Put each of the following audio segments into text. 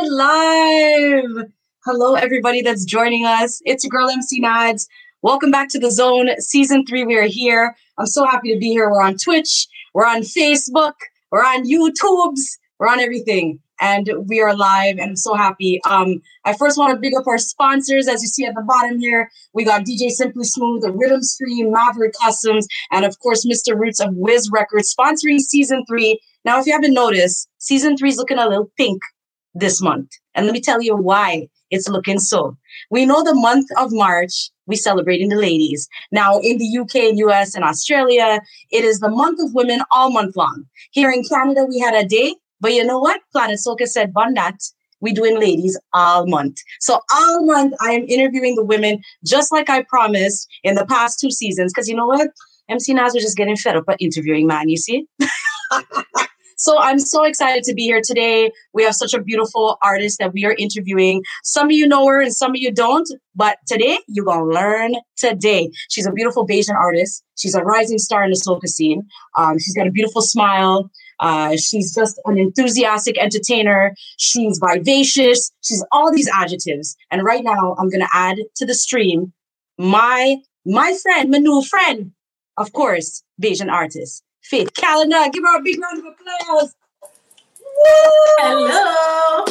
we're live. Hello, everybody that's joining us. It's your girl MC Nods. Welcome back to the Zone Season 3. We are here. I'm so happy to be here. We're on Twitch, we're on Facebook, we're on YouTubes, we're on everything. And we are live, and I'm so happy. Um, I first want to big up our sponsors, as you see at the bottom here. We got DJ Simply Smooth, the Rhythm Stream, Maverick Customs, and of course, Mr. Roots of Wiz Records sponsoring season three. Now, if you haven't noticed, season three is looking a little pink this month. And let me tell you why it's looking so. We know the month of March, we celebrating the ladies. Now, in the UK and US and Australia, it is the month of women all month long. Here in Canada, we had a day, but you know what? Planet Soca said, "Bun that. We doing ladies all month. So all month, I am interviewing the women just like I promised in the past two seasons. Because you know what? MC Naz was just getting fed up at interviewing, man. You see? So I'm so excited to be here today. We have such a beautiful artist that we are interviewing. Some of you know her and some of you don't, but today you're going to learn today. She's a beautiful Bajan artist. She's a rising star in the soca scene. Um, she's got a beautiful smile. Uh, she's just an enthusiastic entertainer. She's vivacious. She's all these adjectives. And right now, I'm going to add to the stream my my friend, my new friend, of course, Bajan artist. Faith Callender. Give her a big round of applause. Woo! Hello.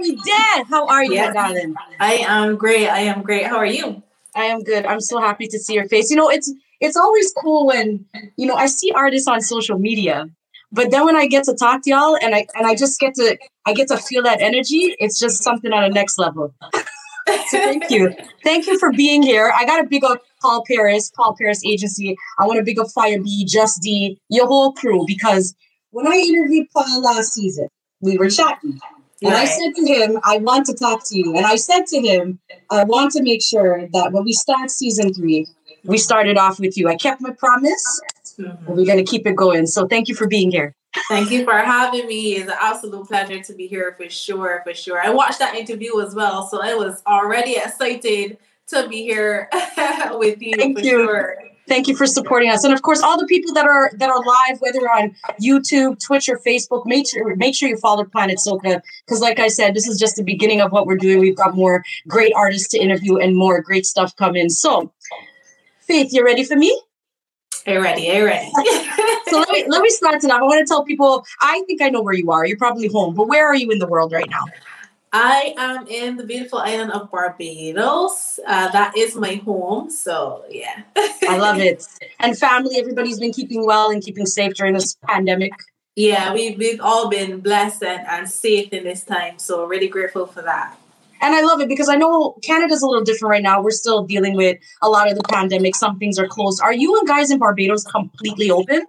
we there. How are you, yes. darling? I am great. I am great. How are you? I am good. I'm so happy to see your face. You know, it's it's always cool when you know I see artists on social media, but then when I get to talk to y'all and I and I just get to I get to feel that energy, it's just something on a next level. so thank you. Thank you for being here. I got a big up Paul Paris, Paul Paris Agency. I want to big up Fire B, Just D, your whole crew, because when I interviewed Paul last season, we were chatting. And right. I said to him, I want to talk to you. And I said to him, I want to make sure that when we start season three, we started off with you. I kept my promise. Mm-hmm. We're going to keep it going. So thank you for being here. Thank you for having me. It's an absolute pleasure to be here for sure, for sure. I watched that interview as well, so I was already excited to be here with you. Thank you. Sure. Thank you for supporting us, and of course, all the people that are that are live, whether on YouTube, Twitch, or Facebook. Make sure make sure you follow Planet Soca because, like I said, this is just the beginning of what we're doing. We've got more great artists to interview and more great stuff coming. So, Faith, you ready for me? Are ready? Are ready? so let me let me start it tonight. I want to tell people. I think I know where you are. You're probably home, but where are you in the world right now? I am in the beautiful island of Barbados. Uh, that is my home. So, yeah. I love it. And family, everybody's been keeping well and keeping safe during this pandemic. Yeah, we've, we've all been blessed and, and safe in this time. So, really grateful for that. And I love it because I know Canada's a little different right now. We're still dealing with a lot of the pandemic. Some things are closed. Are you and guys in Barbados completely open?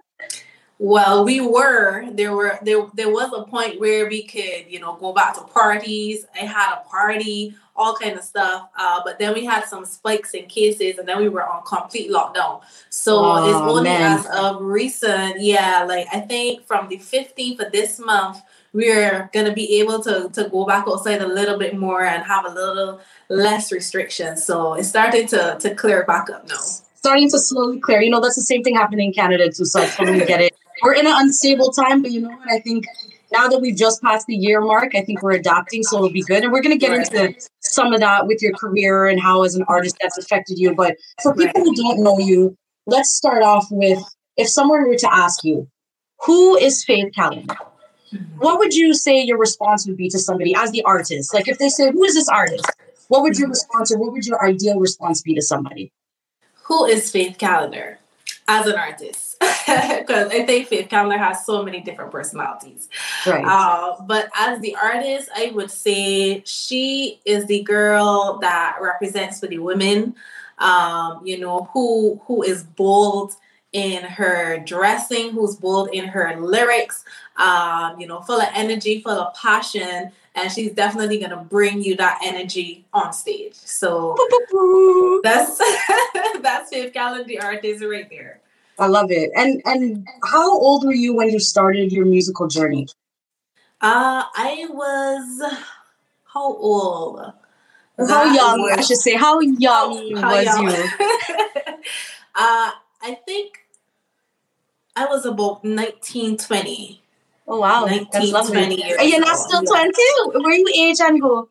Well, we were. There were there there was a point where we could, you know, go back to parties. I had a party, all kind of stuff. Uh, but then we had some spikes in cases, and then we were on complete lockdown. So oh, it's only man. as of recent, yeah, like I think from the 15th of this month, we're gonna be able to to go back outside a little bit more and have a little less restrictions. So it's starting to to clear back up now starting to slowly clear. You know, that's the same thing happening in Canada too. So I totally get it we're in an unstable time, but you know what? I think now that we've just passed the year mark, I think we're adapting, so it'll be good. And we're going to get into some of that with your career and how, as an artist, that's affected you. But for people who don't know you, let's start off with if someone were to ask you, who is Faith Callender? What would you say your response would be to somebody as the artist? Like if they say, Who is this artist? What would your response or what would your ideal response be to somebody? Who is Faith Callender as an artist? because I think Faith Callender has so many different personalities. Right. Uh, but as the artist, I would say she is the girl that represents for the women. Um, you know, who who is bold in her dressing, who's bold in her lyrics, um, you know, full of energy, full of passion, and she's definitely gonna bring you that energy on stage. So that's that's Faith Callender, artist, right there. I love it. And and how old were you when you started your musical journey? Uh, I was how old? How young? Was, I should say. How young how was young? you? uh, I think I was about 19, 20. Oh wow, 19, that's lovely. Years and you're not still twenty. Where you age and go?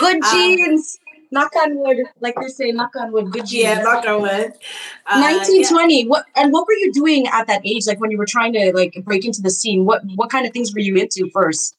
Good um, genes. Um, knock on wood, like they say, knock on wood. Good genes. Yeah, knock on wood. Uh, 1920. Yeah. What and what were you doing at that age? Like when you were trying to like break into the scene, what what kind of things were you into first?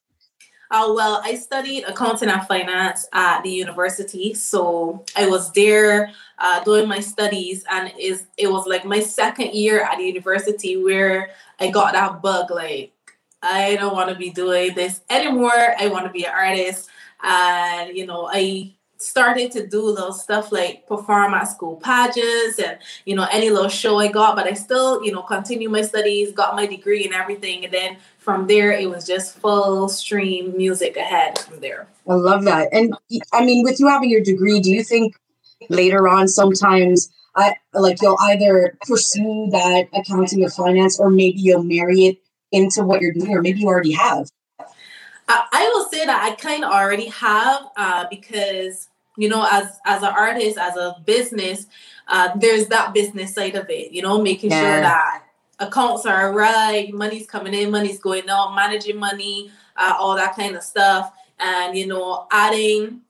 Uh, well, I studied accounting and finance at the university, so I was there uh, doing my studies, and is it was like my second year at the university where I got that bug. Like, I don't want to be doing this anymore. I want to be an artist, and you know, I started to do little stuff like perform at school pageants and you know any little show I got, but I still you know continue my studies, got my degree and everything, and then from there it was just full stream music ahead from there. I love that, and I mean, with you having your degree, do you think later on sometimes? I like you'll either pursue that accounting or finance, or maybe you'll marry it into what you're doing, or maybe you already have. I, will say that I kind of already have uh, because you know as as an artist as a business uh, there's that business side of it you know making yeah. sure that accounts are right money's coming in money's going out managing money uh, all that kind of stuff and you know adding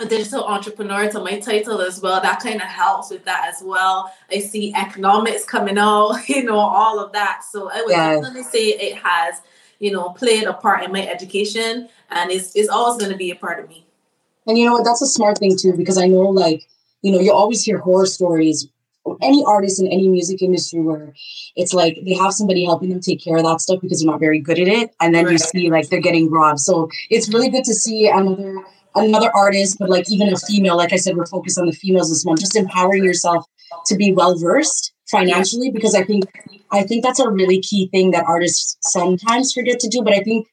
a digital entrepreneur to my title as well that kind of helps with that as well i see economics coming out you know all of that so i would yeah. definitely say it has you know, played a part in my education and it's, it's always going to be a part of me. And you know what? That's a smart thing too, because I know like, you know, you always hear horror stories any artist in any music industry where it's like they have somebody helping them take care of that stuff because you're not very good at it and then right. you see like they're getting robbed so it's really good to see another another artist but like even a female like i said we're focused on the females this month just empowering yourself to be well versed financially because i think I think that's a really key thing that artists sometimes forget to do. But I think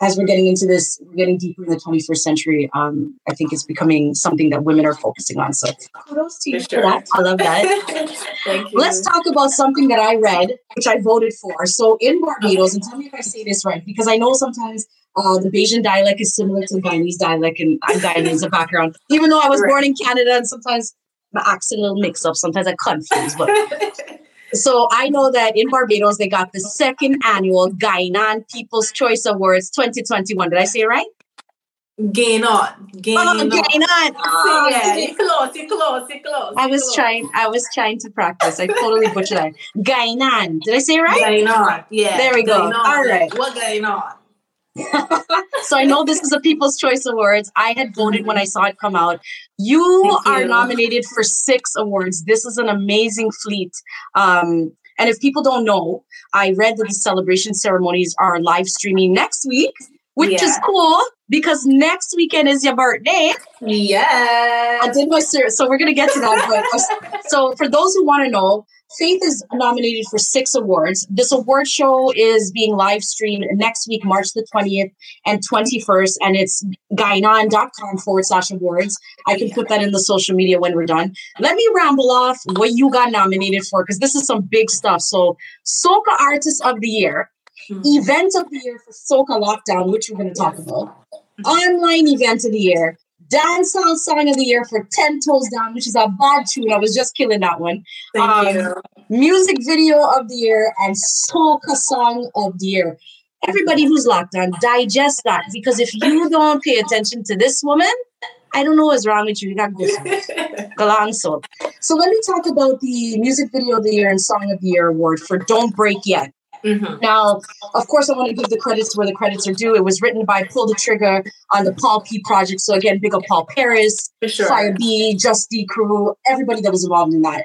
as we're getting into this, we're getting deeper in the 21st century. Um, I think it's becoming something that women are focusing on. So kudos to you for, sure. for that. I love that. Thank you. Let's talk about something that I read, which I voted for. So in Barbados, and tell me if I say this right, because I know sometimes uh, the Bajan dialect is similar to the Guyanese dialect, and I'm Guyanese a background. Even though I was right. born in Canada, and sometimes my accent little mix up. Sometimes I confuse, but So I know that in Barbados they got the second annual Guynan People's Choice Awards 2021. Did I say it right? Gain on. Gain oh, on. Oh, yeah, close, close, close. I was close. trying, I was trying to practice. I totally butchered that. Guynan. Did I say it right? Guynan. Yeah. There we go. All right. What going on? So I know this is a People's Choice Awards. I had voted when I saw it come out. You are nominated for six awards. This is an amazing fleet. Um, and if people don't know, I read that the celebration ceremonies are live streaming next week, which yeah. is cool because next weekend is your birthday. Yeah. I did my so we're gonna get to that. But so for those who want to know, Faith is nominated for six awards. This award show is being live streamed next week, March the 20th and 21st, and it's guynan.com forward slash awards. I can put that in the social media when we're done. Let me ramble off what you got nominated for because this is some big stuff. So, Soca Artist of the Year, mm-hmm. Event of the Year for Soca Lockdown, which we're going to talk about, Online Event of the Year, Dancehall Song of the Year for 10 Toes Down, which is a bad tune. I was just killing that one. Thank um, you. Music Video of the Year and Soca Song of the Year. Everybody who's locked on, digest that because if you don't pay attention to this woman, I don't know what's wrong with you. You got go so. So let me talk about the Music Video of the Year and Song of the Year award for Don't Break Yet. Mm-hmm. Now, of course, I want to give the credits where the credits are due. It was written by Pull the Trigger on the Paul P project. So again, big up Paul Paris, sure. Fire B, Just D Crew, everybody that was involved in that.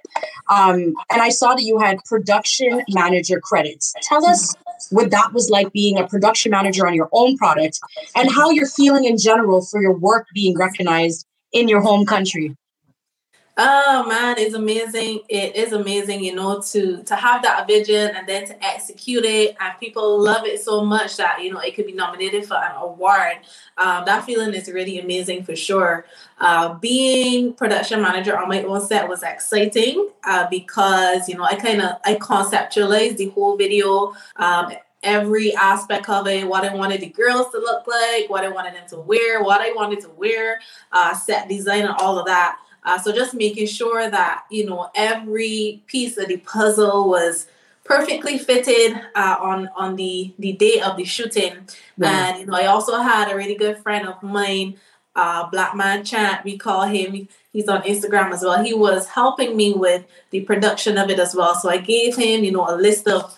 Um, and I saw that you had production manager credits. Tell us what that was like being a production manager on your own product and how you're feeling in general for your work being recognized in your home country. Oh man, it's amazing. It is amazing, you know, to to have that vision and then to execute it, and people love it so much that you know it could be nominated for an award. Um, that feeling is really amazing for sure. Uh, being production manager on my own set was exciting uh, because you know I kind of I conceptualized the whole video. Um, every aspect of it, what I wanted the girls to look like, what I wanted them to wear, what I wanted to wear, uh, set design, and all of that. Uh, so just making sure that you know every piece of the puzzle was perfectly fitted uh, on on the the day of the shooting. And you know, I also had a really good friend of mine, uh, Black Man Chant. We call him. He's on Instagram as well. He was helping me with the production of it as well. So I gave him, you know, a list of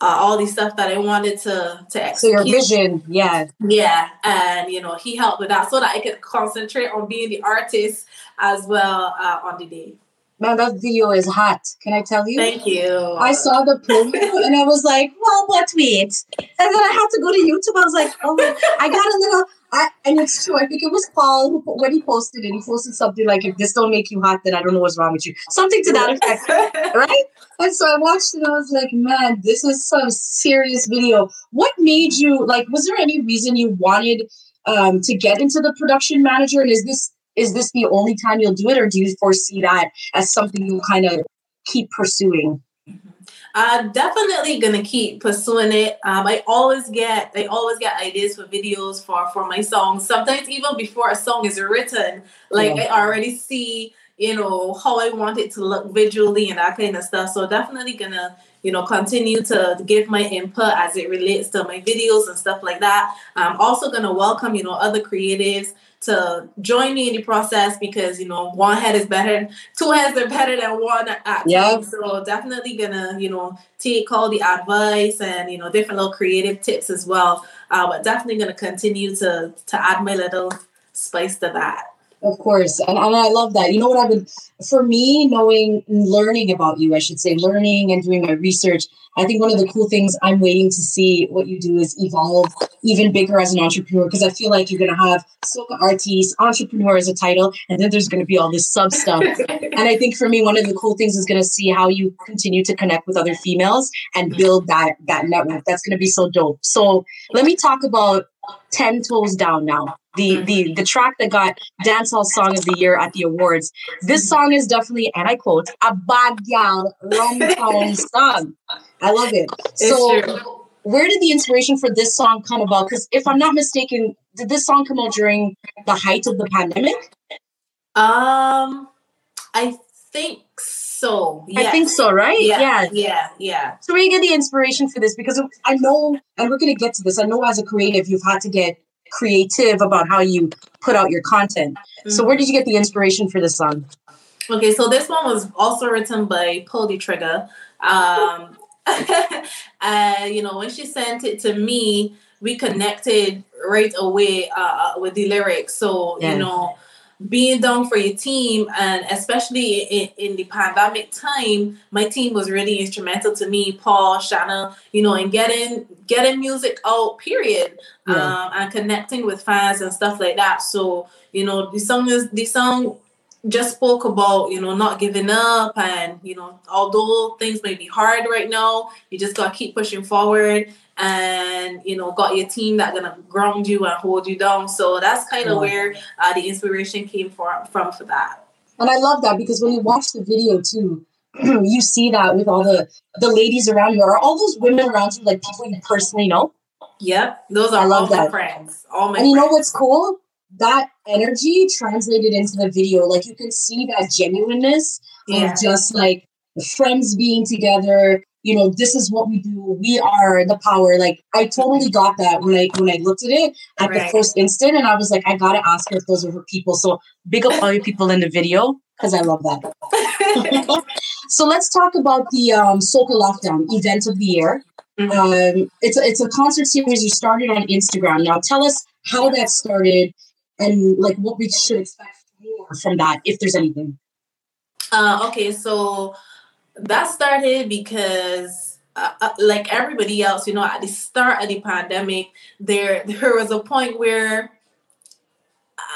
uh, all these stuff that I wanted to to execute. So your vision, yeah, yeah, and you know, he helped with that so that I could concentrate on being the artist as well uh, on the day. Man, that video is hot. Can I tell you? Thank you. I saw the promo and I was like, well, but wait. And then I had to go to YouTube. I was like, oh, I got a little, I, and it's true. I think it was Paul who, when he posted it, he posted something like, if this don't make you hot, then I don't know what's wrong with you. Something to that effect, right? And so I watched it and I was like, man, this is some serious video. What made you, like, was there any reason you wanted um, to get into the production manager? And is this is this the only time you'll do it, or do you foresee that as something you'll kind of keep pursuing? I'm uh, definitely gonna keep pursuing it. Um, I always get I always get ideas for videos for for my songs. Sometimes even before a song is written, like yeah. I already see you know how I want it to look visually and that kind of stuff. So definitely gonna you know continue to give my input as it relates to my videos and stuff like that. I'm also gonna welcome you know other creatives to join me in the process because you know one head is better, two heads are better than one at yeah. So definitely gonna you know take all the advice and you know different little creative tips as well. Uh, but definitely gonna continue to to add my little spice to that. Of course. And, and I love that. You know what I would, for me, knowing, and learning about you, I should say, learning and doing my research, I think one of the cool things I'm waiting to see what you do is evolve even bigger as an entrepreneur because I feel like you're going to have soca artiste, entrepreneur as a title, and then there's going to be all this sub stuff. and I think for me, one of the cool things is going to see how you continue to connect with other females and build that that network. That's going to be so dope. So let me talk about 10 toes down now. The the the track that got dancehall song of the year at the awards. This song is definitely and i quote a bad gal town song. I love it. So where did the inspiration for this song come about? Because if i'm not mistaken did this song come out during the height of the pandemic? Um i think so. Yes. I think so, right? Yeah, yeah, yeah, yeah. So where you get the inspiration for this? Because I know, and we're going to get to this. I know as a creative, you've had to get creative about how you put out your content. Mm-hmm. So where did you get the inspiration for this song? Okay, so this one was also written by Pull the Trigger. Um, uh, you know, when she sent it to me, we connected right away uh, with the lyrics. So yeah. you know being down for your team and especially in, in, the pandemic time my team was really instrumental to me paul shanna you know in getting getting music out period yeah. um, and connecting with fans and stuff like that so you know the song is the song just spoke about you know not giving up and you know although things may be hard right now you just gotta keep pushing forward and you know got your team that gonna ground you and hold you down so that's kind of yeah. where uh, the inspiration came from from for that and i love that because when you watch the video too you see that with all the the ladies around you are all those women around you like people you personally know yep those are I love all that. my friends all my and you friends. know what's cool that energy translated into the video like you can see that genuineness yeah. of just like friends being together you know, this is what we do. We are the power. Like I totally got that when I when I looked at it at right. the first instant, and I was like, I gotta ask her if those are her people. So big up all you people in the video because I love that. so let's talk about the um, Soca Lockdown event of the year. Mm-hmm. Um, it's a, it's a concert series you started on Instagram. Now tell us how that started and like what we should expect more from that, if there's anything. Uh, okay, so that started because uh, uh, like everybody else you know at the start of the pandemic there there was a point where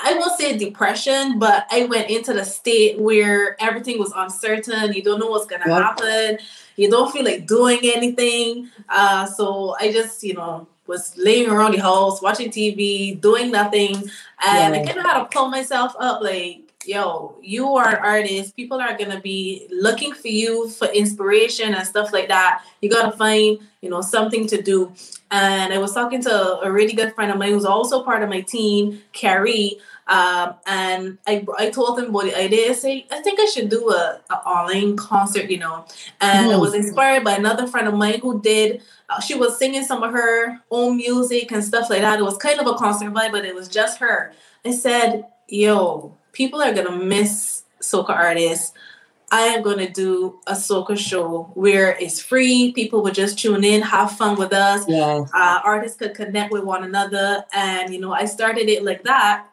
I won't say depression, but I went into the state where everything was uncertain. You don't know what's gonna yep. happen. You don't feel like doing anything. Uh, so I just, you know, was laying around the house, watching TV, doing nothing, and yeah. I kind of had to pull myself up. Like, yo, you are an artist. People are gonna be looking for you for inspiration and stuff like that. You gotta find, you know, something to do. And I was talking to a really good friend of mine who's also part of my team, Carrie. Um, and I, I told them about the idea. I say, I think I should do a, a online concert, you know. And mm. I was inspired by another friend of mine who did. Uh, she was singing some of her own music and stuff like that. It was kind of a concert vibe, but it was just her. I said, "Yo, people are gonna miss soca artists." I am to do a soca show where it's free. People would just tune in, have fun with us. Yeah. Uh, artists could connect with one another. And, you know, I started it like that.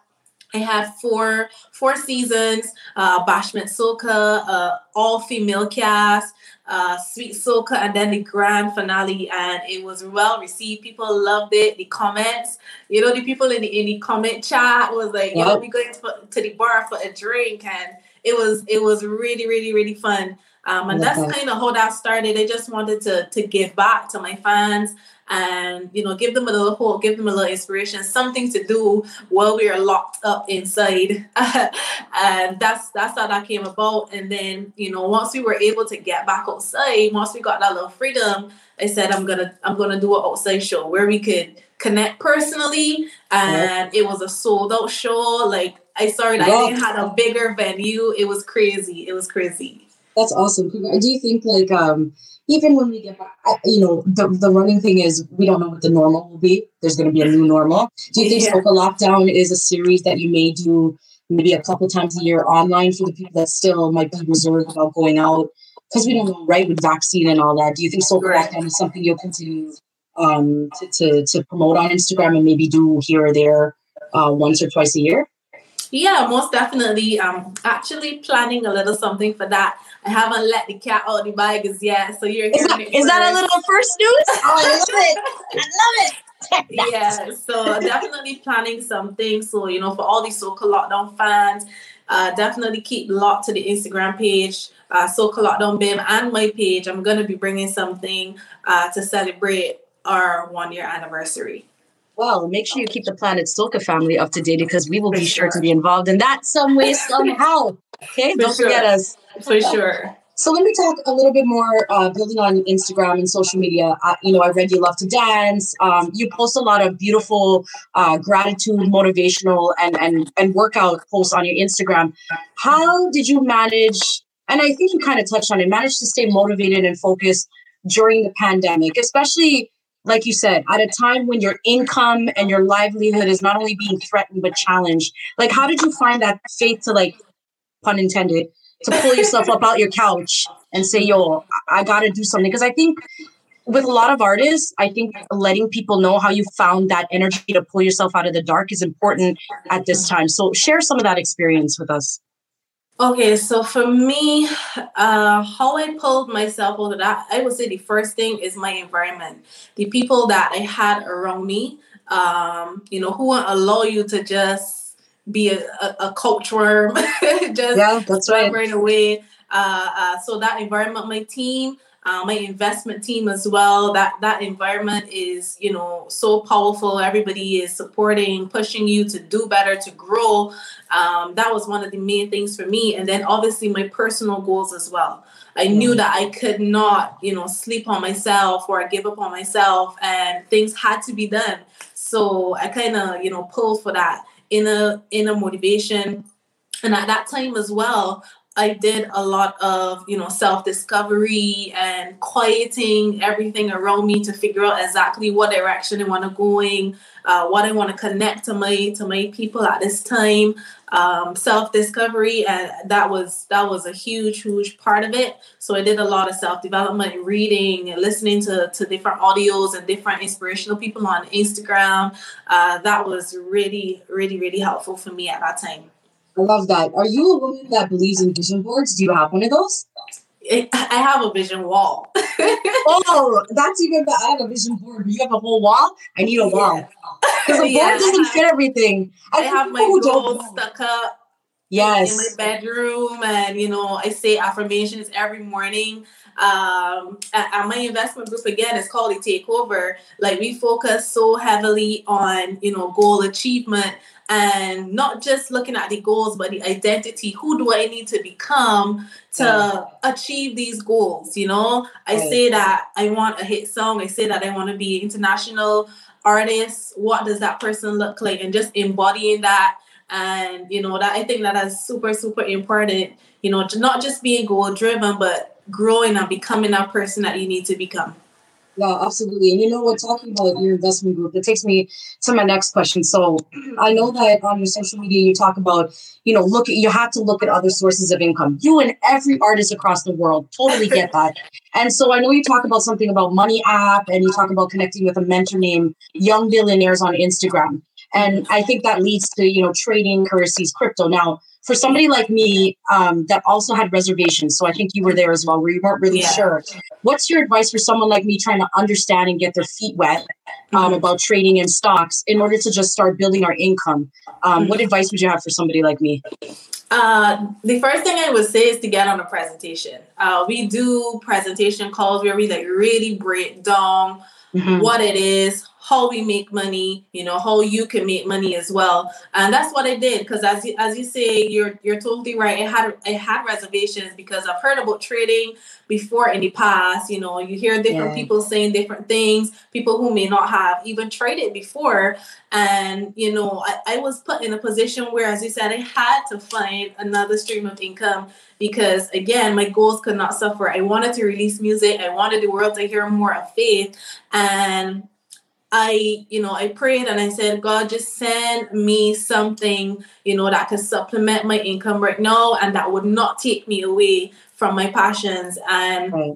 I had four four seasons, uh, Bashment Soca, uh, all female cast, uh, Sweet Soca, and then the grand finale. And it was well received. People loved it. The comments, you know, the people in the in the comment chat was like, yep. "Yo, we going to, to the bar for a drink," and it was it was really really really fun. Um, and that's kind of how that started. I just wanted to to give back to my fans and you know give them a little hope, give them a little inspiration, something to do while we are locked up inside. and that's that's how that came about. And then you know once we were able to get back outside, once we got that little freedom, I said I'm gonna I'm gonna do an outside show where we could connect personally, and it was a sold out show. Like I it. I didn't had a bigger venue. It was crazy. It was crazy. That's awesome. I Do you think like um even when we get back, you know, the, the running thing is we don't know what the normal will be. There's going to be a new normal. Do you think yeah. Soca Lockdown is a series that you may do maybe a couple times a year online for the people that still might be reserved about going out? Because we don't know, right, with vaccine and all that. Do you think Soca right. Lockdown is something you'll continue um, to, to, to promote on Instagram and maybe do here or there uh, once or twice a year? Yeah, most definitely. Um, actually planning a little something for that. I haven't let the cat out the bag as yet, so you're is, that, is that a little first news? oh, I love it! I love it. yeah, so definitely planning something. So you know, for all these Soca Lockdown fans, uh, definitely keep locked to the Instagram page, uh, Soca Lockdown Bim, and my page. I'm gonna be bringing something uh, to celebrate our one year anniversary. Well, make sure you keep the Planet Soca family up to date because we will be sure. sure to be involved in that some way, somehow. Okay, For don't sure. forget us. For sure. So let me talk a little bit more, uh, building on Instagram and social media. Uh, you know, I read you love to dance. Um, you post a lot of beautiful uh, gratitude, motivational, and and and workout posts on your Instagram. How did you manage? And I think you kind of touched on it. Manage to stay motivated and focused during the pandemic, especially like you said, at a time when your income and your livelihood is not only being threatened but challenged. Like, how did you find that faith to, like, pun intended, to pull yourself up out your couch and say, yo, I got to do something? Because I think with a lot of artists, I think letting people know how you found that energy to pull yourself out of the dark is important at this time. So, share some of that experience with us. Okay, so for me, uh, how I pulled myself out of that, I would say the first thing is my environment. The people that I had around me, um, you know, who won't allow you to just be a, a, a coach worm, just yeah, that's right. right away. Uh, uh, so that environment, my team, uh, my investment team as well. That that environment is you know so powerful. Everybody is supporting, pushing you to do better, to grow. Um, that was one of the main things for me. And then obviously my personal goals as well. I knew that I could not, you know, sleep on myself or give up on myself, and things had to be done. So I kind of, you know, pulled for that inner inner motivation. And at that time as well, I did a lot of, you know, self-discovery and quieting everything around me to figure out exactly what direction I want to going, uh, what I want to connect to my to my people at this time, um, self-discovery, and that was that was a huge, huge part of it. So I did a lot of self-development, reading, and listening to to different audios and different inspirational people on Instagram. Uh, that was really, really, really helpful for me at that time. I love that. Are you a woman that believes in vision boards? Do you have one of those? It, I have a vision wall. oh, that's even better. I have a vision board. You have a whole wall. I need a wall because a yeah, board doesn't fit everything. I, I have my goals stuck up. Yes, in my bedroom, and you know, I say affirmations every morning. Um, at, at my investment group again, it's called the Takeover. Like we focus so heavily on you know goal achievement and not just looking at the goals but the identity who do i need to become to yeah. achieve these goals you know i right. say that i want a hit song i say that i want to be international artist what does that person look like and just embodying that and you know that I think that is super super important. You know, to not just being goal driven, but growing and becoming that person that you need to become. Yeah, absolutely. And you know what, talking about your investment group, it takes me to my next question. So I know that on your social media you talk about, you know, look at you have to look at other sources of income. You and every artist across the world totally get that. and so I know you talk about something about Money App and you talk about connecting with a mentor named Young Billionaires on Instagram. And I think that leads to, you know, trading currencies, crypto. Now, for somebody like me um, that also had reservations, so I think you were there as well, where you weren't really yeah. sure. What's your advice for someone like me trying to understand and get their feet wet um, mm-hmm. about trading in stocks in order to just start building our income? Um, mm-hmm. What advice would you have for somebody like me? Uh, the first thing I would say is to get on a presentation. Uh, we do presentation calls where we like really break down mm-hmm. what it is, how we make money, you know, how you can make money as well. And that's what I did because as you, as you say, you're you're totally right. I had I had reservations because I've heard about trading before in the past. You know, you hear different yeah. people saying different things, people who may not have even traded before. And you know, I, I was put in a position where, as you said, I had to find another stream of income because again my goals could not suffer i wanted to release music i wanted the world to hear more of faith and I, you know, I prayed and I said, God, just send me something, you know, that could supplement my income right now and that would not take me away from my passions. And right.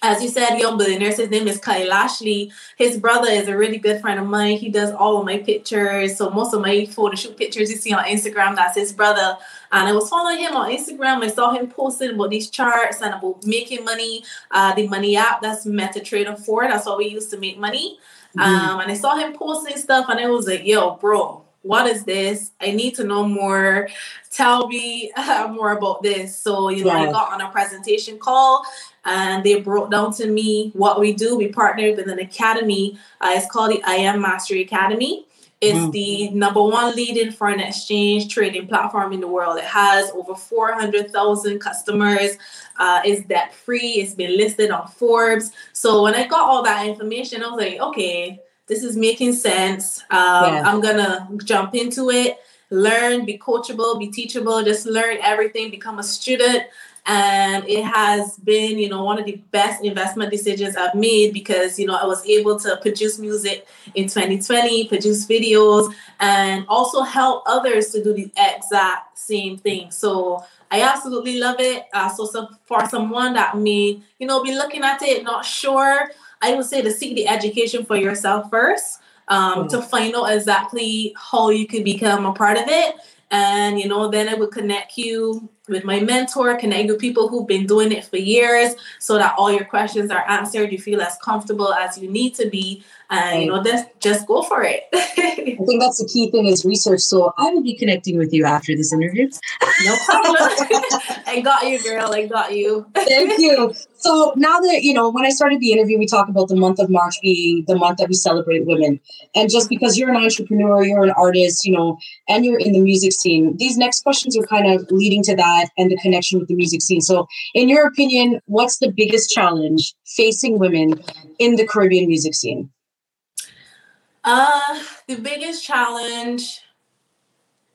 as you said, Young Billionaires, his name is Kyle Ashley. His brother is a really good friend of mine. He does all of my pictures. So most of my photo shoot pictures you see on Instagram, that's his brother. And I was following him on Instagram. I saw him posting about these charts and about making money. Uh, the money app that's MetaTrader 4. That's how we used to make money. Mm-hmm. Um, and I saw him posting stuff, and I was like, "Yo, bro, what is this? I need to know more. Tell me uh, more about this." So you know, yeah. I got on a presentation call, and they broke down to me what we do. We partnered with an academy. Uh, it's called the IM Mastery Academy. It's the number one leading foreign exchange trading platform in the world. It has over 400,000 customers. Uh, it's debt free. It's been listed on Forbes. So when I got all that information, I was like, okay, this is making sense. Um, yeah. I'm going to jump into it, learn, be coachable, be teachable, just learn everything, become a student and it has been you know one of the best investment decisions i've made because you know i was able to produce music in 2020 produce videos and also help others to do the exact same thing. So i absolutely love it. Uh, so, so for someone that may you know be looking at it not sure i would say to seek the education for yourself first um, mm. to find out exactly how you can become a part of it. And you know then it would connect you with my mentor, connect with people who've been doing it for years so that all your questions are answered. You feel as comfortable as you need to be. And you know, just just go for it. I think that's the key thing is research. So I will be connecting with you after this interview. no problem. I got you, girl. I got you. Thank you. So now that you know, when I started the interview, we talked about the month of March being the month that we celebrate women. And just because you're an entrepreneur, you're an artist, you know, and you're in the music scene, these next questions are kind of leading to that and the connection with the music scene. So, in your opinion, what's the biggest challenge facing women in the Caribbean music scene? Uh, the biggest challenge,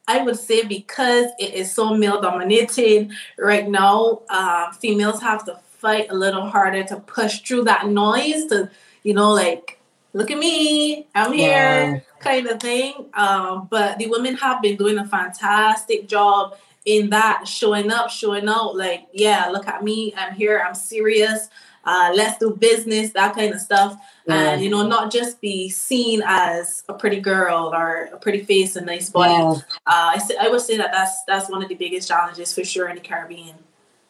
I would say, because it is so male dominated right now, uh, females have to fight a little harder to push through that noise to, you know, like, look at me, I'm here, yeah. kind of thing. Um, but the women have been doing a fantastic job in that showing up, showing out, like, yeah, look at me, I'm here, I'm serious. Uh, let's do business, that kind of stuff. Yeah. And you know, not just be seen as a pretty girl or a pretty face and nice body. Yeah. Uh, I, I would say that that's that's one of the biggest challenges for sure in the Caribbean.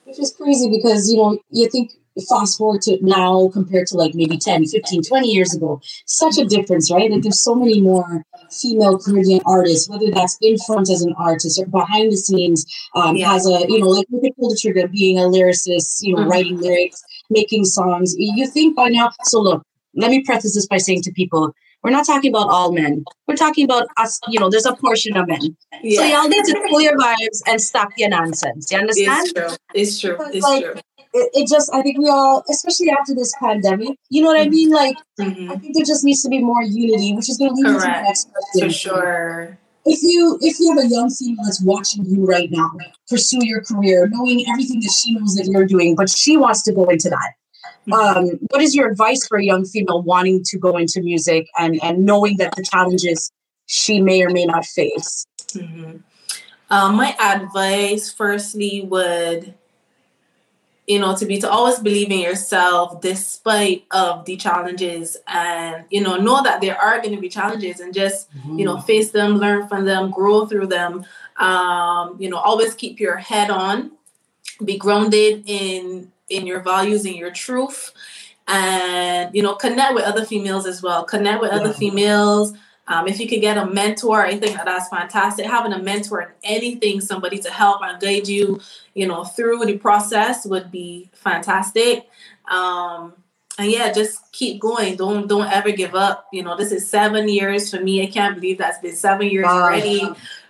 Which is crazy because you know you think fast forward to now compared to like maybe 10 15 20 years ago such a difference right like there's so many more female caribbean artists whether that's in front as an artist or behind the scenes um, yeah. as a you know like look at Pull the Trigger being a lyricist you know mm-hmm. writing lyrics making songs you think by now so look let me preface this by saying to people we're not talking about all men. We're talking about us, you know, there's a portion of men. Yeah. So y'all need to pull your vibes and stop your nonsense. You understand? It's true. It's true. It's like, true it, it, just I think we all, especially after this pandemic, you know what I mean? Like mm-hmm. I think there just needs to be more unity, which is going to lead to the next question. For sure. If you if you have a young female that's watching you right now pursue your career, knowing everything that she knows that you're doing, but she wants to go into that. Mm-hmm. Um, what is your advice for a young female wanting to go into music and and knowing that the challenges she may or may not face? Mm-hmm. Um, my advice, firstly, would you know to be to always believe in yourself despite of the challenges and you know know that there are going to be challenges and just mm-hmm. you know mm-hmm. face them learn from them grow through them um, you know always keep your head on be grounded in in your values and your truth and you know connect with other females as well connect with yeah. other females um, if you could get a mentor, I think that that's fantastic. Having a mentor in anything, somebody to help and guide you, you know, through the process would be fantastic. Um, and yeah, just keep going. Don't don't ever give up. You know, this is seven years for me. I can't believe that's been seven years wow. already.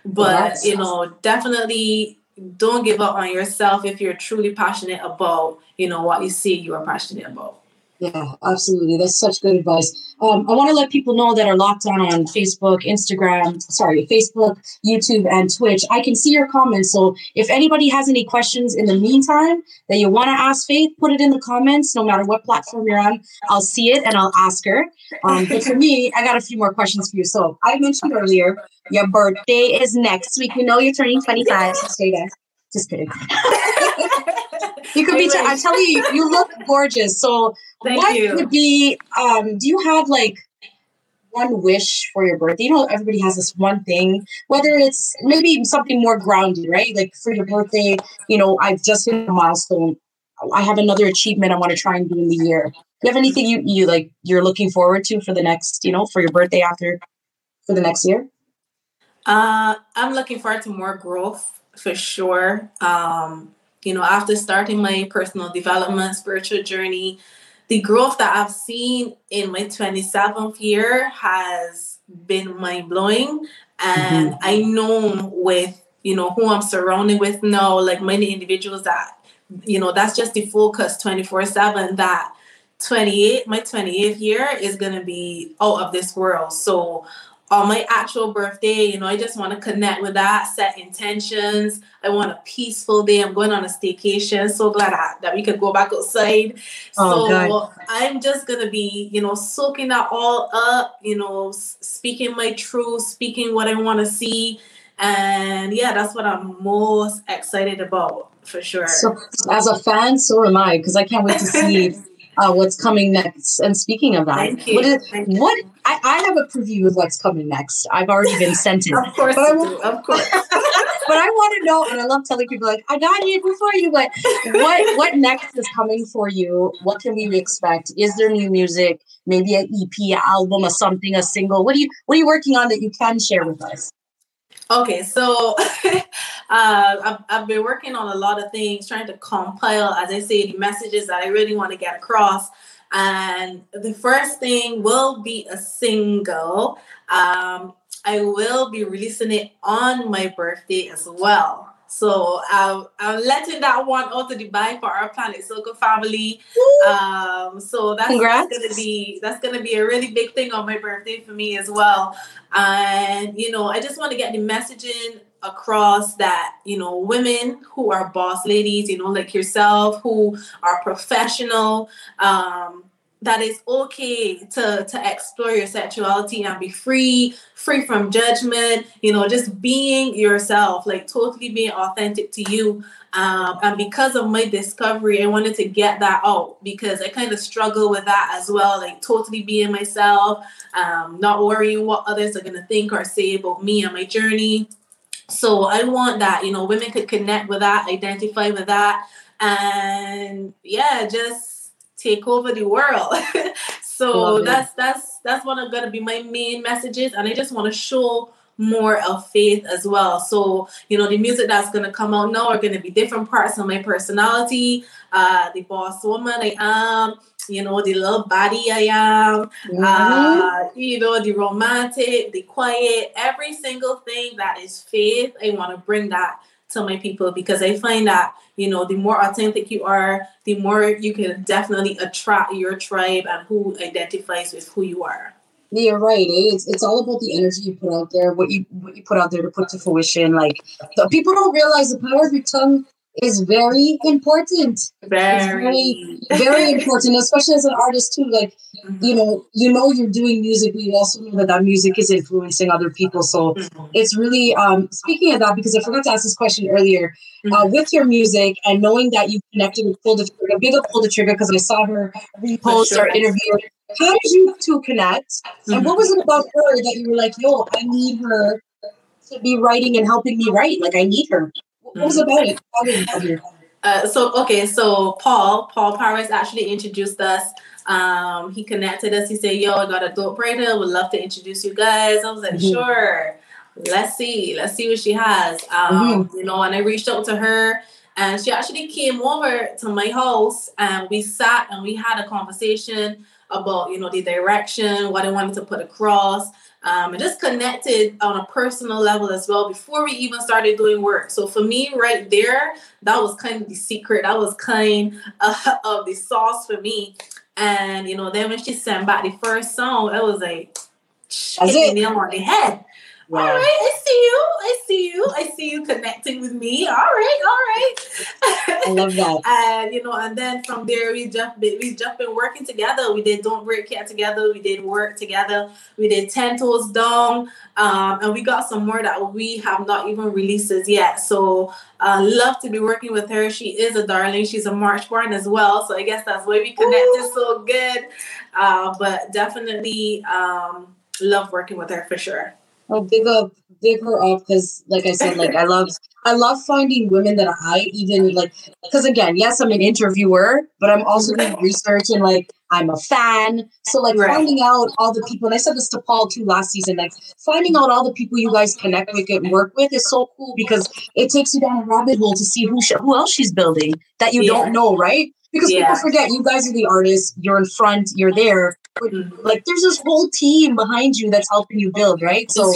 But you know, definitely don't give up on yourself if you're truly passionate about you know what you see you are passionate about. Yeah, absolutely. That's such good advice. Um, I want to let people know that are locked on on Facebook, Instagram, sorry, Facebook, YouTube, and Twitch. I can see your comments. So if anybody has any questions in the meantime that you want to ask Faith, put it in the comments, no matter what platform you're on. I'll see it and I'll ask her. Um, but for me, I got a few more questions for you. So I mentioned earlier, your birthday is next week. We know you're turning 25, so stay there. Just kidding. you could be. T- I'm telling you, you look gorgeous. So, Thank what you. would be? Um, do you have like one wish for your birthday? You know, everybody has this one thing. Whether it's maybe something more grounded, right? Like for your birthday, you know, I've just hit a milestone. I have another achievement I want to try and do in the year. Do you have anything you you like you're looking forward to for the next, you know, for your birthday after for the next year? Uh, I'm looking forward to more growth for sure. Um, you know, after starting my personal development, spiritual journey, the growth that I've seen in my 27th year has been mind blowing. And mm-hmm. I know with, you know, who I'm surrounded with now, like many individuals that, you know, that's just the focus 24 7 that 28, my 28th year is going to be out of this world. So on my actual birthday, you know, I just want to connect with that, set intentions. I want a peaceful day. I'm going on a staycation. So glad that, that we could go back outside. Oh, so God. I'm just going to be, you know, soaking that all up, you know, speaking my truth, speaking what I want to see. And yeah, that's what I'm most excited about for sure. So, as a fan, so am I, because I can't wait to see uh, what's coming next. And speaking of that, what is what I, I, have a preview of what's coming next. I've already been sent it. of course, but I, of course. but I want to know, and I love telling people like I got it before you. But what what next is coming for you? What can we expect? Is there new music? Maybe an EP, album, or something, a single? What are you What are you working on that you can share with us? Okay, so uh, I've, I've been working on a lot of things, trying to compile, as I say, the messages that I really want to get across. And the first thing will be a single. Um, I will be releasing it on my birthday as well. So um, I'm letting that one out to Dubai for our Planet Soca family. Um, so that's, that's, gonna be that's gonna be a really big thing on my birthday for me as well. And you know, I just want to get the messaging across that you know women who are boss ladies, you know, like yourself, who are professional. Um, that it's okay to to explore your sexuality and be free free from judgment you know just being yourself like totally being authentic to you um, and because of my discovery i wanted to get that out because i kind of struggle with that as well like totally being myself um, not worrying what others are going to think or say about me and my journey so i want that you know women could connect with that identify with that and yeah just take over the world. so that's that's that's one of gonna be my main messages, and I just want to show more of faith as well. So, you know, the music that's going to come out now are going to be different parts of my personality. Uh, the boss woman I am, you know, the little body I am, mm-hmm. uh, you know, the romantic, the quiet, every single thing that is faith. I want to bring that to my people because I find that, you know, the more authentic you are, the more you can definitely attract your tribe and who identifies with who you are. You're right. Eh? It's it's all about the energy you put out there, what you what you put out there to put to fruition. Like the, people don't realize the power of your tongue is very important. Very, very, very important, especially as an artist too. Like, mm-hmm. you know, you know you're doing music, but you also know that that music is influencing other people. So mm-hmm. it's really um speaking of that because I forgot to ask this question earlier. Uh, mm-hmm. Uh, with your music and knowing that you connected with Pull the Trigger, big up Pull the Trigger because I saw her repost sure. our interview. How did you two connect? And what was it about her that you were like, yo, I need her to be writing and helping me write? Like, I need her. What was about it? Uh, so okay, so Paul, Paul Paris actually introduced us. Um, he connected us. He said, "Yo, I got a dope writer. Would love to introduce you guys." I was like, mm-hmm. "Sure, let's see, let's see what she has." Um, mm-hmm. You know, and I reached out to her, and she actually came over to my house, and we sat and we had a conversation about you know the direction, what I wanted to put across um, and just connected on a personal level as well before we even started doing work. So for me, right there, that was kind of the secret. That was kind uh, of the sauce for me. And you know, then when she sent back the first song, it was like, hit me nail on the head. All right, I see you. I see you. I see you connecting with me. All right, all right. I love that. and you know, and then from there we just been, we just been working together. We did Don't Break Yet together. We did work together. We did Ten Toes Down, um, and we got some more that we have not even released as yet. So uh, love to be working with her. She is a darling. She's a March born as well. So I guess that's why we connected Ooh. so good. Uh, but definitely um, love working with her for sure. Oh, big up, big her up because, like I said, like I love, I love finding women that I even like. Because again, yes, I'm an interviewer, but I'm also doing research and like I'm a fan. So like right. finding out all the people, and I said this to Paul too last season, like finding out all the people you guys connect with and work with is so cool because it takes you down a rabbit hole to see who she, who else she's building that you yeah. don't know, right? Because yeah. people forget you guys are the artists, you're in front, you're there. Mm-hmm. Like there's this whole team behind you that's helping you build, right? So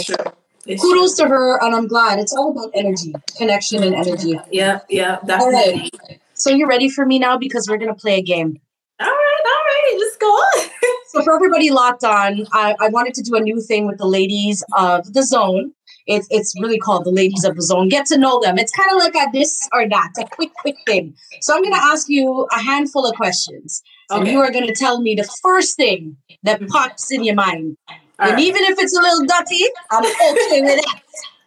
it's kudos true. to her, and I'm glad. It's all about energy, connection, and energy. Yeah, yeah. All right. So you're ready for me now? Because we're gonna play a game. All right, all right, let's go on. so for everybody locked on, I, I wanted to do a new thing with the ladies of the zone. It's it's really called the ladies of the zone. Get to know them. It's kind of like a this or that, a quick, quick thing. So I'm going to ask you a handful of questions, okay. and you are going to tell me the first thing that pops in your mind. All and right. even if it's a little dirty, I'm okay with it.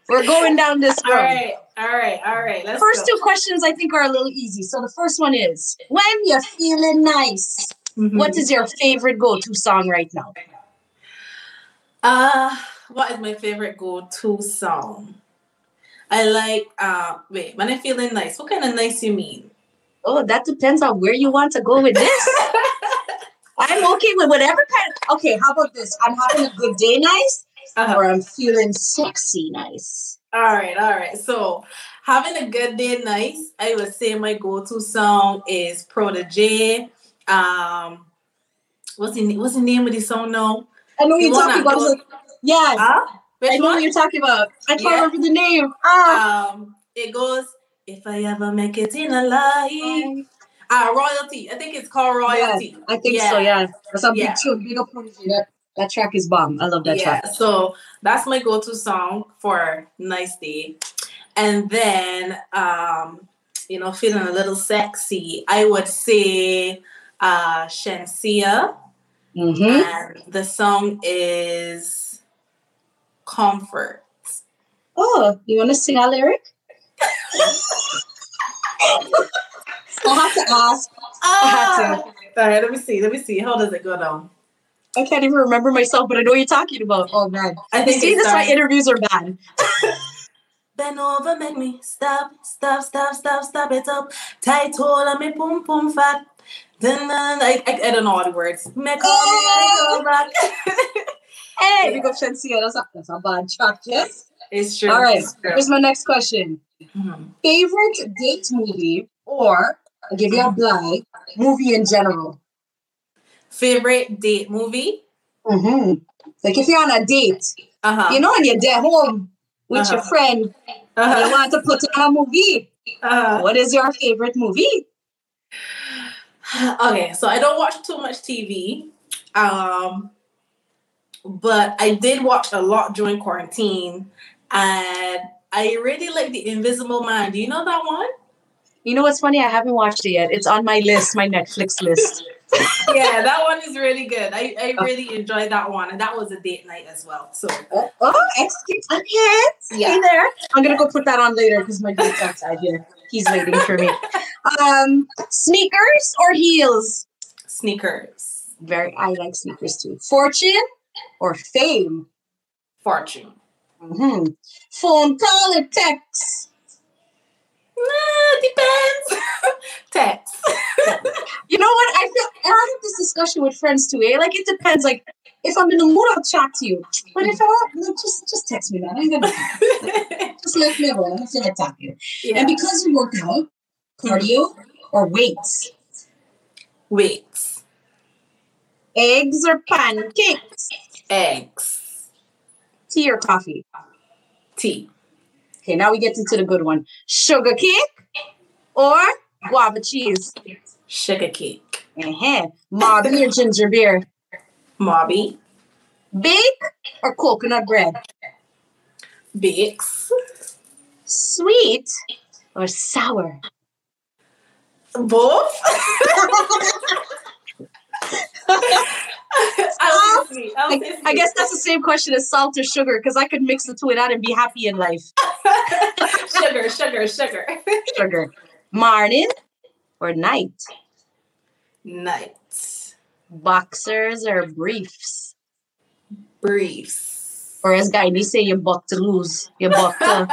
We're going down this road. All right, all right, all right. Let's first go. two questions I think are a little easy. So the first one is when you're feeling nice, mm-hmm. what is your favorite go-to song right now? Uh what is my favorite go-to song? I like uh wait, when I'm feeling nice. What kind of nice you mean? Oh, that depends on where you want to go with this. I'm okay with whatever kind of okay, how about this? I'm having a good day nice uh-huh. or I'm feeling sexy nice. All right, all right. So having a good day nice, I would say my go-to song is Protoje. Um what's the what's the name of the song now? I know you're talking about Yes. Huh? I know what you're talking about. I can't yeah. remember the name. Ah. Um, it goes, if I ever make it in a life. Uh, royalty. I think it's called royalty. Yeah, I think yeah. so. Yeah, that's a big yeah. tune. Big up that. That track is bomb. I love that yeah, track. So that's my go-to song for nice day. And then, um, you know, feeling a little sexy, I would say uh, Shenseea. Mm-hmm. And the song is comfort. Oh, you want to sing a lyric? I'll have to ask. I have to. Ah. All right, let me see. Let me see. How does it go down? I can't even remember myself, but I know you're talking about. Oh man, I think see, this why interviews are bad. Bend over, make me stop, stop, stop, stop, stop it up. Tight hold on me, boom, boom, fat. Then I, I, I don't know all the words. Make oh! me go back. Hey, we go Shenseea. That's not, that's not bad track, yes? It's true. All right, here's my next question. Mm-hmm. Favorite date movie or, I'll give you a blind, movie in general? Favorite date movie? Mm-hmm. Like if you're on a date, uh-huh. you know, and you're there home with uh-huh. your friend, uh-huh. and you want to put on a movie. Uh-huh. What is your favorite movie? Okay, so I don't watch too much TV. Um, but I did watch a lot during quarantine, and I really like The Invisible Man. Do you know that one? You know what's funny? I haven't watched it yet. It's on my list, my Netflix list. yeah, that one is really good. I, I really enjoyed that one, and that was a date night as well. So oh, oh excuse me, yeah. Hey there. I'm gonna go put that on later because my date's outside here. He's waiting for me. Um, sneakers or heels? Sneakers. Very. I like sneakers too. Fortune or fame? Fortune. Mm-hmm. Phone call or text? Nah, depends. text. you know what? I feel I have this discussion with friends too. Eh? Like it depends. Like if I'm in the mood, I'll chat to you. But if I no, just just text me, man. I'm gonna just let me alone. I'm gonna talk to you. Yeah. And because you work out, cardio or weights? Weights. Eggs or pancakes? Eggs. Tea or coffee? Tea. Okay, now we get into the good one. Sugar cake or guava cheese? Sugar cake. Uh-huh. Mauby or ginger beer? Mauby. Bake or coconut bread? Bakes. Sweet or sour? Both. I, I, guess that's the same question as salt or sugar because I could mix the two of that and be happy in life. sugar, sugar, sugar. sugar. Morning or night? Night. Boxers or briefs? Briefs. Or as Guy say, you buck to lose. You buck to.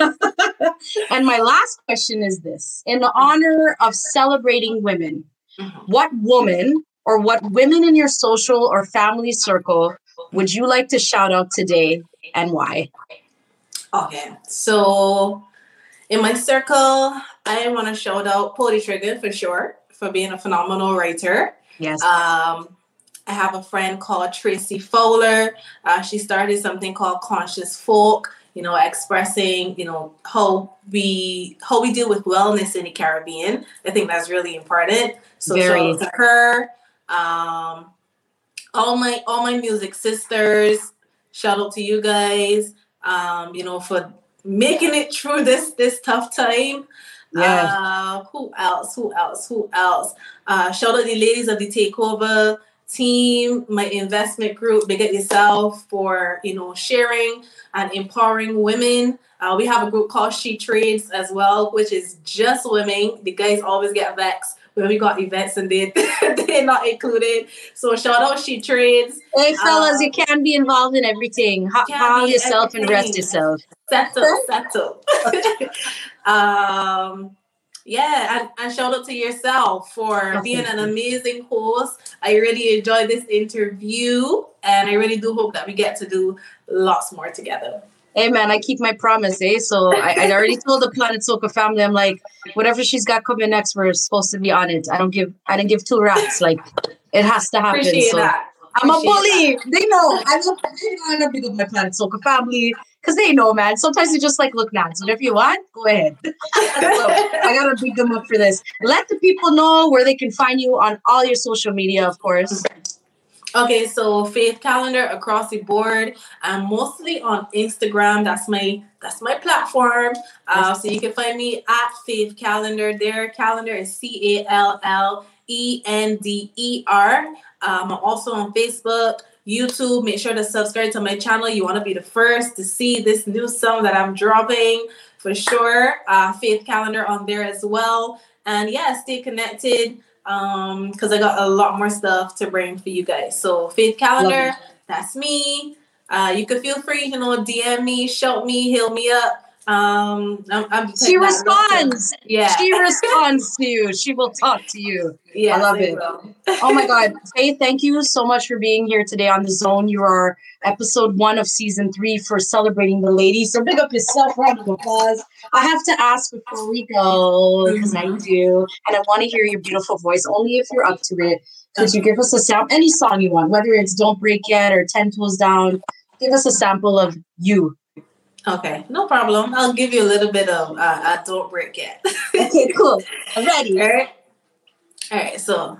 and my last question is this In the honor of celebrating women, mm-hmm. what woman or what women in your social or family circle would you like to shout out today and why? Okay, so in my circle, I want to shout out Polly Trigger for sure for being a phenomenal writer. Yes. Um, I have a friend called Tracy Fowler. Uh, she started something called Conscious Folk. You know, expressing you know how we how we deal with wellness in the Caribbean. I think that's really important. So Very. shout out to her. Um, all my all my music sisters, shout out to you guys. Um, you know, for making it through this this tough time. Yeah. Uh, who else? Who else? Who else? Uh, shout out the ladies of the takeover team, my investment group, Big It Yourself for you know sharing and empowering women. Uh, we have a group called She Trades as well, which is just women. The guys always get vexed when we got events and they they're not included. So shout out She Trades. Hey fellas, um, you can be involved in everything. Calm yourself everything. and rest yourself. Settle, settle. um yeah, and, and shout out to yourself for being an amazing host. I really enjoyed this interview and I really do hope that we get to do lots more together hey man, I keep my promise, eh? So I, I already told the Planet Soca family, I'm like, whatever she's got coming next, we're supposed to be on it. I don't give, I didn't give two rats. Like, it has to happen. Appreciate so that. I'm a bully. That. They know. I love, I love big of my Planet Soca family because they know, man. Sometimes you just like look. So if you want, go ahead. so I gotta beat them up for this. Let the people know where they can find you on all your social media, of course. Okay, so Faith Callender across the board. I'm mostly on Instagram. That's my that's my platform. Uh, so you can find me at Faith Callender. Their Callender is C A L L E N D E R. Um, I'm also on Facebook, YouTube. Make sure to subscribe to my channel. You want to be the first to see this new song that I'm dropping for sure. Uh, Faith Callender on there as well. And yeah, stay connected um because i got a lot more stuff to bring for you guys. So Faith Callender that's me. Uh you can feel free you know dm me shout me heal me up um I'm, I'm she responds. Yeah. She responds to you. She will talk to you. Yeah i love it. oh my god. Faith thank you so much for being here today on the zone. You are episode one of season three for celebrating the ladies. So big up yourself. Round of applause. I have to ask before we go because i do and i want to hear your beautiful voice only if you're up to it. Could you give us a sound any song you want whether it's don't break yet or 10 toes down give us a sample of you Okay, no problem. I'll give you a little bit of uh, I don't break yet. okay, cool. I'm ready. All right. All right. So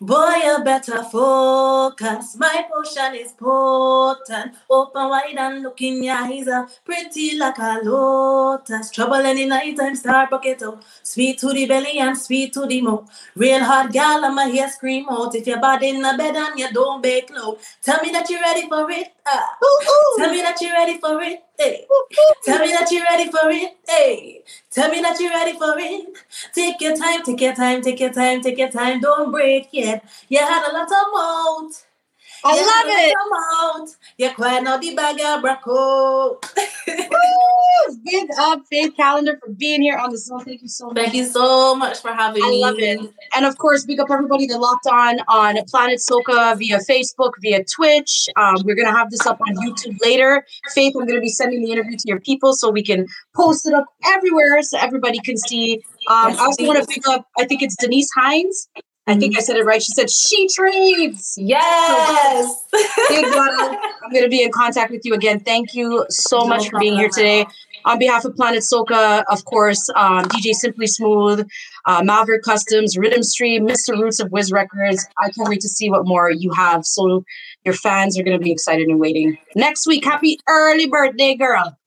Boy, you better focus. My potion is potent. Open wide and look in your eyes. Pretty like a lotus. Trouble any night time, start bucket out. Sweet to the belly and sweet to the mouth. Real hard gal, I'ma hear scream out. If you're bad in the bed and you don't bake low, tell me that you're ready for it. Uh, ooh, ooh. Tell me that you're ready for it. Hey. Tell me that you're ready for it. Hey. Tell me that you're ready for it. Take your time, take your time, take your time, take your time. Don't break yet. You had a lot of mouth. I love it. Come Out. You're quite not the bag of braco. Big up Faith Callender for being here on the Zone. Thank you so much. Thank you so much for having I me. I love it. And of course, big up everybody that locked on on Planet Soca via Facebook, via Twitch. Um, we're gonna have this up on YouTube later. Faith, I'm gonna be sending the interview to your people so we can post it up everywhere so everybody can see. Um, I also want to pick up. I think it's Denise Hines. I think I said it right. She said she trades. Yes. Big I'm going to be in contact with you again. Thank you so no much for being here today. On behalf of Planet Soca, of course, um, DJ Simply Smooth, uh, Maverick Customs, Rhythm Stream, Mr. Roots of Wiz Records. I can't wait to see what more you have. So your fans are going to be excited and waiting. Next week, happy early birthday, girl.